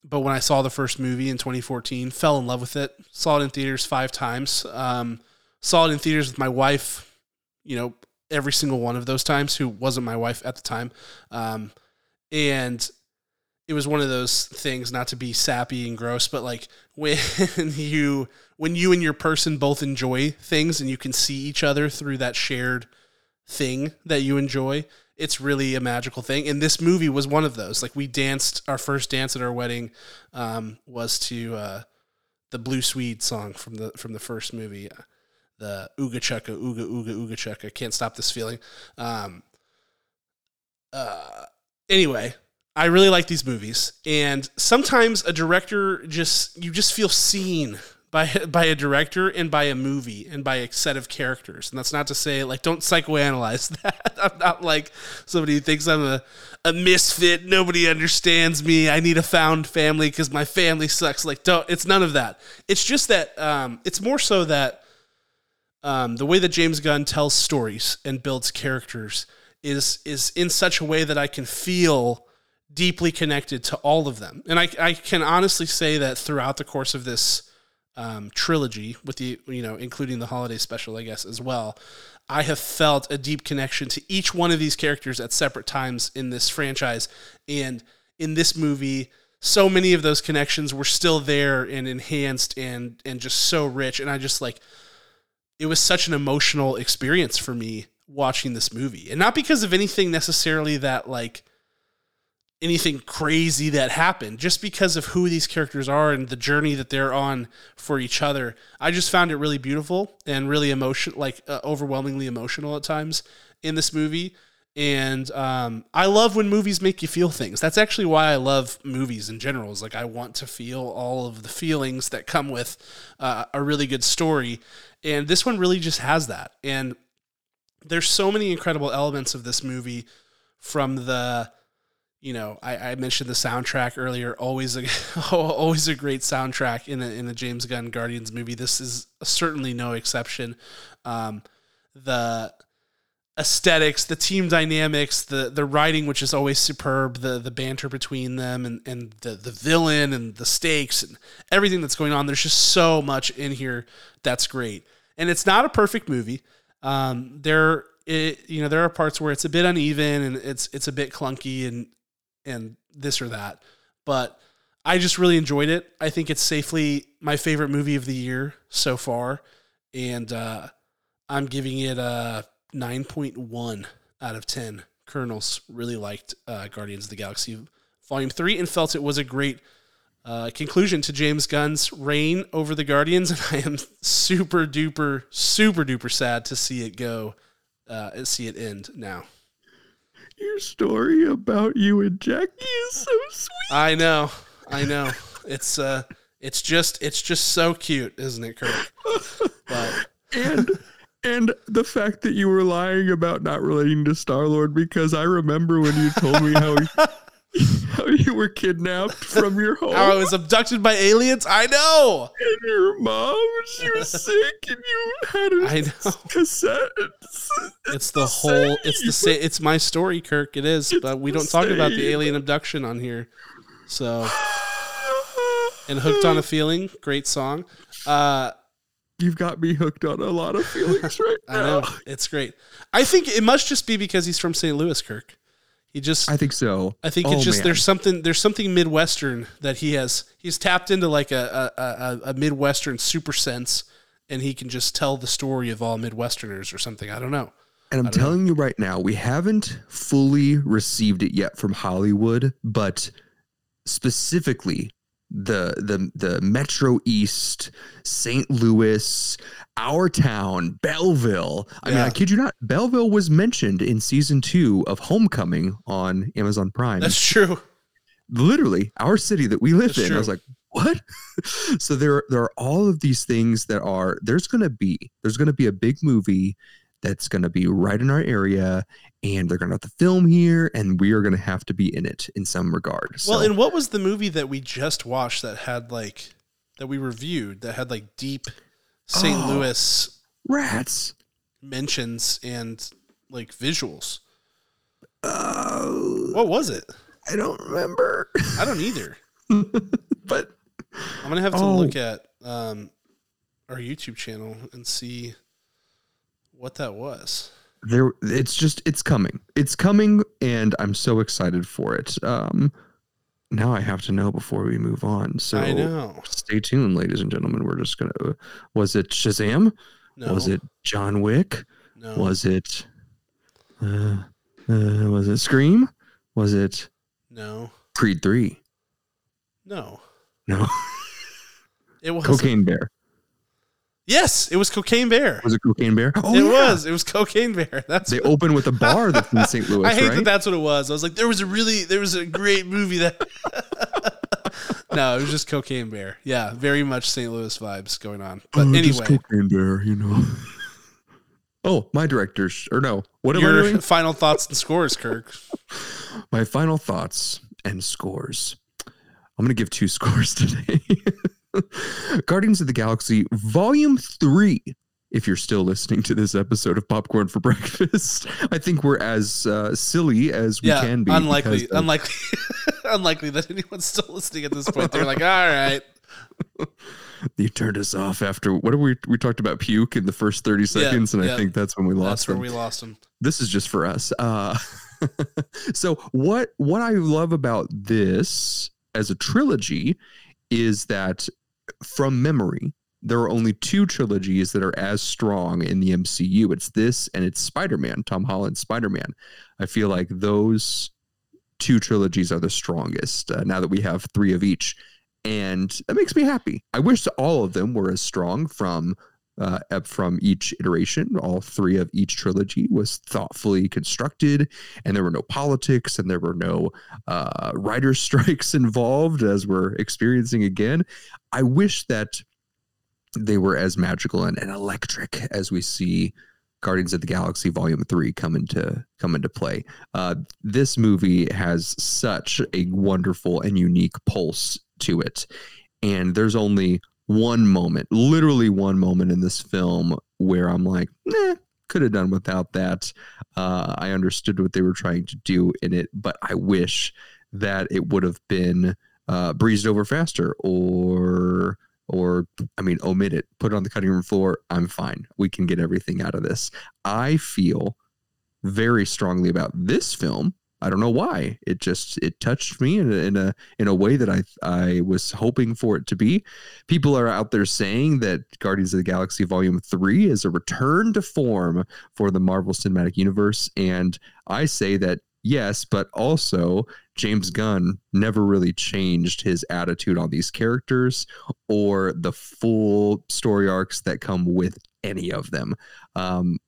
but when I saw the first movie in 2014, fell in love with it. Saw it in theaters five times. Um, saw it in theaters with my wife. You know, every single one of those times, who wasn't my wife at the time. Um, and it was one of those things not to be sappy and gross but like when you when you and your person both enjoy things and you can see each other through that shared thing that you enjoy it's really a magical thing. And this movie was one of those. Like we danced our first dance at our wedding um, was to uh, the Blue Swede song from the from the first movie uh, the ooga chucka ooga ooga ooga chucka can't stop this feeling. Um, uh, anyway, I really like these movies, and sometimes a director just you just feel seen by by a director and by a movie and by a set of characters. And that's not to say like don't psychoanalyze that. I'm not like somebody who thinks I'm a a misfit. Nobody understands me. I need a found family because my family sucks. Like don't. It's none of that. It's just that um, it's more so that um, the way that James Gunn tells stories and builds characters is is in such a way that I can feel deeply connected to all of them. And I, I can honestly say that throughout the course of this um, trilogy, with the you know including the holiday special, I guess as well, I have felt a deep connection to each one of these characters at separate times in this franchise, and in this movie. So many of those connections were still there and enhanced and and just so rich. And I just like it was such an emotional experience for me watching this movie. And not because of anything necessarily that like anything crazy that happened, just because of who these characters are and the journey that they're on for each other. I just found it really beautiful and really emotion like uh, overwhelmingly emotional at times in this movie. And um, I love when movies make you feel things. That's actually why I love movies in general. Is like I want to feel all of the feelings that come with uh, a really good story, and this one really just has that. And there's so many incredible elements of this movie from the you know I, I mentioned the soundtrack earlier. Always a always a great soundtrack in a, in a James Gunn Guardians movie. This is certainly no exception. Um, the aesthetics the team dynamics the the writing which is always superb the the banter between them and and the the villain and the stakes and everything that's going on there's just so much in here that's great. And it's not a perfect movie. Um, there, it, you know, there are parts where it's a bit uneven and it's it's a bit clunky and and this or that, but I just really enjoyed it. I think it's safely my favorite movie of the year so far, and uh, I'm giving it a 9.1 out of 10. Kernels really liked uh, Guardians of the Galaxy Volume 3 and felt it was a great uh, conclusion to James Gunn's reign over the Guardians, and I am super duper, super duper sad to see it go, uh, see it end now. Your story about you and Jackie is so sweet. I know, I know. It's uh, it's just, it's just so cute, isn't it, Kirk? But and and the fact that you were lying about not relating to Star Lord because I remember when you told me how he, you were kidnapped from your home. How I was abducted by aliens. I know. And your mom, she was sick, and you had a I know. cassette. It's, it's, it's the, the whole. Same. It's the same. It's my story, Kirk. It is, it's but we don't talk about the alien abduction on here. So, and hooked on a feeling, great song. Uh, You've got me hooked on a lot of feelings right now. I know it's great. I think it must just be because he's from St. Louis, Kirk. He just I think so. I think oh, it's just man. there's something there's something midwestern that he has he's tapped into like a, a, a, a midwestern super sense and he can just tell the story of all midwesterners or something. I don't know. And I'm telling know. you right now, we haven't fully received it yet from Hollywood, but specifically the the the Metro East, St. Louis, our town, Belleville. I mean, I kid you not, Belleville was mentioned in season two of Homecoming on Amazon Prime. That's true. Literally, our city that we live That's in. I was like, what? so there there are all of these things that are there's gonna be there's gonna be a big movie that's gonna be right in our area and they're gonna have to film here and we are gonna have to be in it in some regard. Well, So- and what was the movie that we just watched that had like that we reviewed that had like deep St. Oh. Louis rats. mentions and like visuals? Oh, What was it? I don't remember. I don't either. but I'm gonna have to Oh. look at um, our YouTube channel and see what that was. there it's just it's coming. It's coming and I'm so excited for it. Um now I have to know before we move on. So I know. stay tuned, ladies and gentlemen. We're just gonna was it Shazam? No. Was it John Wick? No. Was it uh, uh was it Scream? Was it no. Creed 3? No. No. It was Cocaine Bear. Yes, it was Cocaine Bear. Was it Cocaine Bear? Oh, it yeah. was. It was Cocaine Bear. That's They open with a bar that's in St. Louis, I hate right? that that's what it was. I was like, there was a really, there was a great movie that. no, it was just Cocaine Bear. Yeah, very much St. Louis vibes going on. But Oh, just anyway, Cocaine Bear, you know. oh, my director's or no? What am I your doing? final thoughts and scores, Kirk. My final thoughts and scores. I'm gonna give two scores today. Guardians of the Galaxy Volume Three. If you're still listening to this episode of Popcorn for Breakfast, I think we're as uh, silly as we Yeah, can be. unlikely, because unlikely, unlikely that anyone's still listening at this point. They're like, all right, you turned us off after what we we talked about puke in the first 30 seconds, and yeah. I think that's when we lost that's them. we lost them. this is just for us. Uh, so what what I love about this as a trilogy is that from memory there are only two trilogies that are as strong in the MCU. It's this and it's Spider-Man, Tom Holland's Spider-Man. I feel like those two trilogies are the strongest uh, now that we have three of each. And that makes me happy. I wish all of them were as strong from uh, from each iteration. All three of each trilogy was thoughtfully constructed, and there were no politics and there were no uh, writer strikes involved, as we're experiencing again. I wish that they were as magical and, and electric as we see Guardians of the Galaxy Volume Three come into come into play. Uh, this movie has such a wonderful and unique pulse to it, and there's only one moment, literally one moment in this film where I'm like, could have done without that. Uh, I understood what they were trying to do in it, but I wish that it would have been uh, breezed over faster or or I mean omit it, put it on the cutting room floor. I'm fine. We can get everything out of this. I feel very strongly about this film. I don't know why. It just it touched me in a, in a in a way that I I was hoping for it to be. People are out there saying that Guardians of the Galaxy Volume 3 is a return to form for the Marvel Cinematic Universe and I say that yes, but also James Gunn never really changed his attitude on these characters or the full story arcs that come with any of them. Um,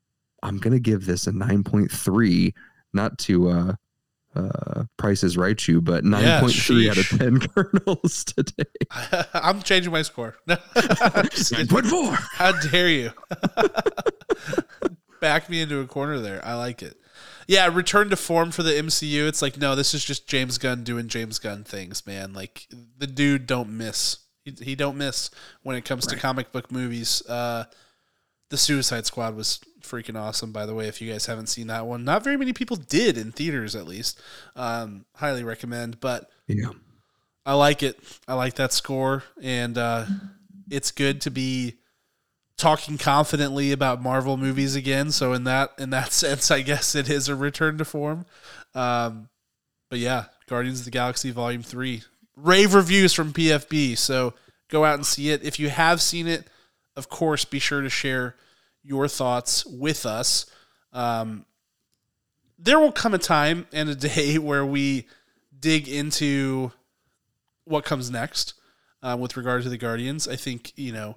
I'm gonna give this a 9.3, not to uh, uh, Price is Right you, but 9.3 out of 10 kernels today. I'm changing my score. No, I'm just kidding. 9.4. How dare you? Back me into a corner there. I like it. Yeah, return to form for the MCU. It's like, no, this is just James Gunn doing James Gunn things, man. Like the dude don't miss. He, he don't miss when it comes to comic book movies. Uh, the Suicide Squad was freaking awesome, by the way. If you guys haven't seen that one, not very many people did in theaters, at least. Um, highly recommend. But Yeah. I like it. I like that score, and uh, it's good to be talking confidently about Marvel movies again. So in that in that sense, I guess it is a return to form. Um, but yeah, Guardians of the Galaxy Volume Three, rave reviews from PFB. So go out and see it. If you have seen it, of course, be sure to share your thoughts with us. Um, there will come a time and a day where we dig into what comes next. uh, with regard to the Guardians. I think you know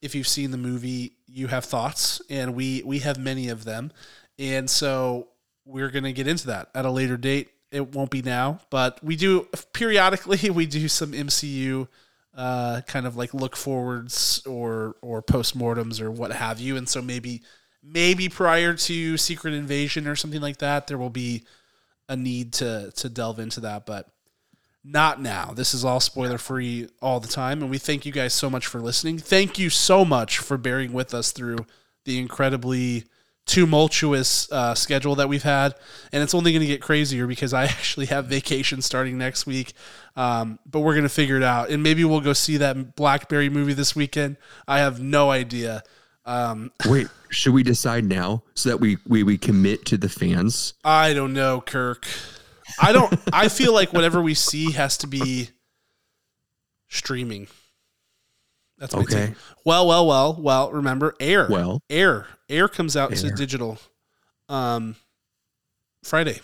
if you've seen the movie, you have thoughts, and we we have many of them, and so we're gonna get into that at a later date. It won't be now, but we do periodically. We do some MCU uh, kind of like look forwards or or postmortems or what have you, and so maybe maybe prior to Secret Invasion or something like that, there will be a need to to delve into that, but not now. This is all spoiler free all the time, and we thank you guys so much for listening. Thank you so much for bearing with us through the incredibly tumultuous uh, schedule that we've had, and it's only going to get crazier because I actually have vacation starting next week. Um, but we're going to figure it out, and maybe we'll go see that Blackberry movie this weekend. I have no idea. Um, Wait, should we decide now so that we we we commit to the fans? I don't know, Kirk. I don't. I feel like whatever we see has to be streaming. That's my Okay. take. Well, well, well, well. Remember, Air. Well. Air. Air comes out to digital, um, Friday.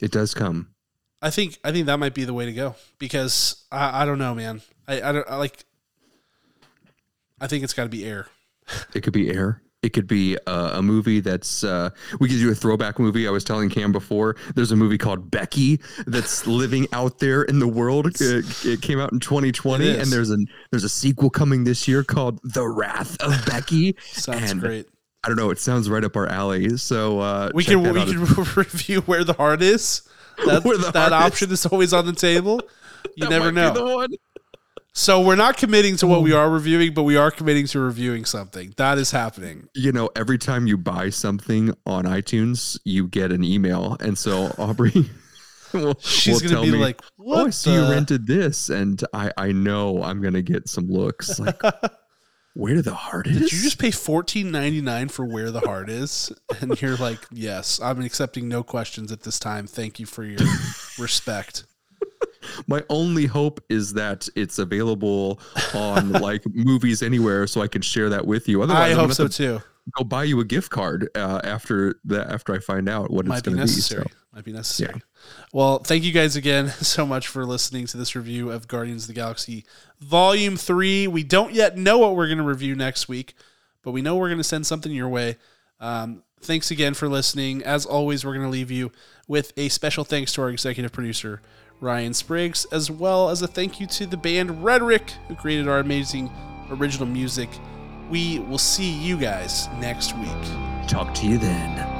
It does come. I think. I think that might be the way to go because I. I don't know, man. I. I don't I like. I think it's got to be Air. It could be air. It could be uh, a movie that's. Uh, we could do a throwback movie. I was telling Cam before. There's a movie called Becky that's living out there in the world. It, it came out in 2020, and there's a there's a sequel coming this year called The Wrath of Becky. Sounds And great. I don't know. It sounds right up our alley. So uh, We can we can review where the heart is. That, that heart is. option is always on the table. You That never know. So we're not committing to what we are reviewing, but we are committing to reviewing something. That is happening. you know, every time you buy something on iTunes, you get an email, and so Aubrey, will, She's will gonna tell be me, like, "What? "Oh, I see you rented this," and I I know I'm gonna get some looks like, "Where the heart is?" Did you just pay fourteen ninety nine for where the heart is? And you're like, yes, I'm accepting no questions at this time. Thank you for your respect. My only hope is that it's available on like movies anywhere, so I can share that with you. Otherwise, I I'm hope so to too. go buy you a gift card uh, after that. After I find out what Might it's going to be. necessary. So. Might be necessary. Well, thank you guys again so much for listening to this review of Guardians of the Galaxy Volume 3. We don't yet know what we're going to review next week, but we know we're going to send something your way. Um, thanks again for listening. As always, we're going to leave you with a special thanks to our executive producer, Ryan Spriggs, as well as a thank you to the band Rhetoric, who created our amazing original music. We will see you guys next week. Talk to you then.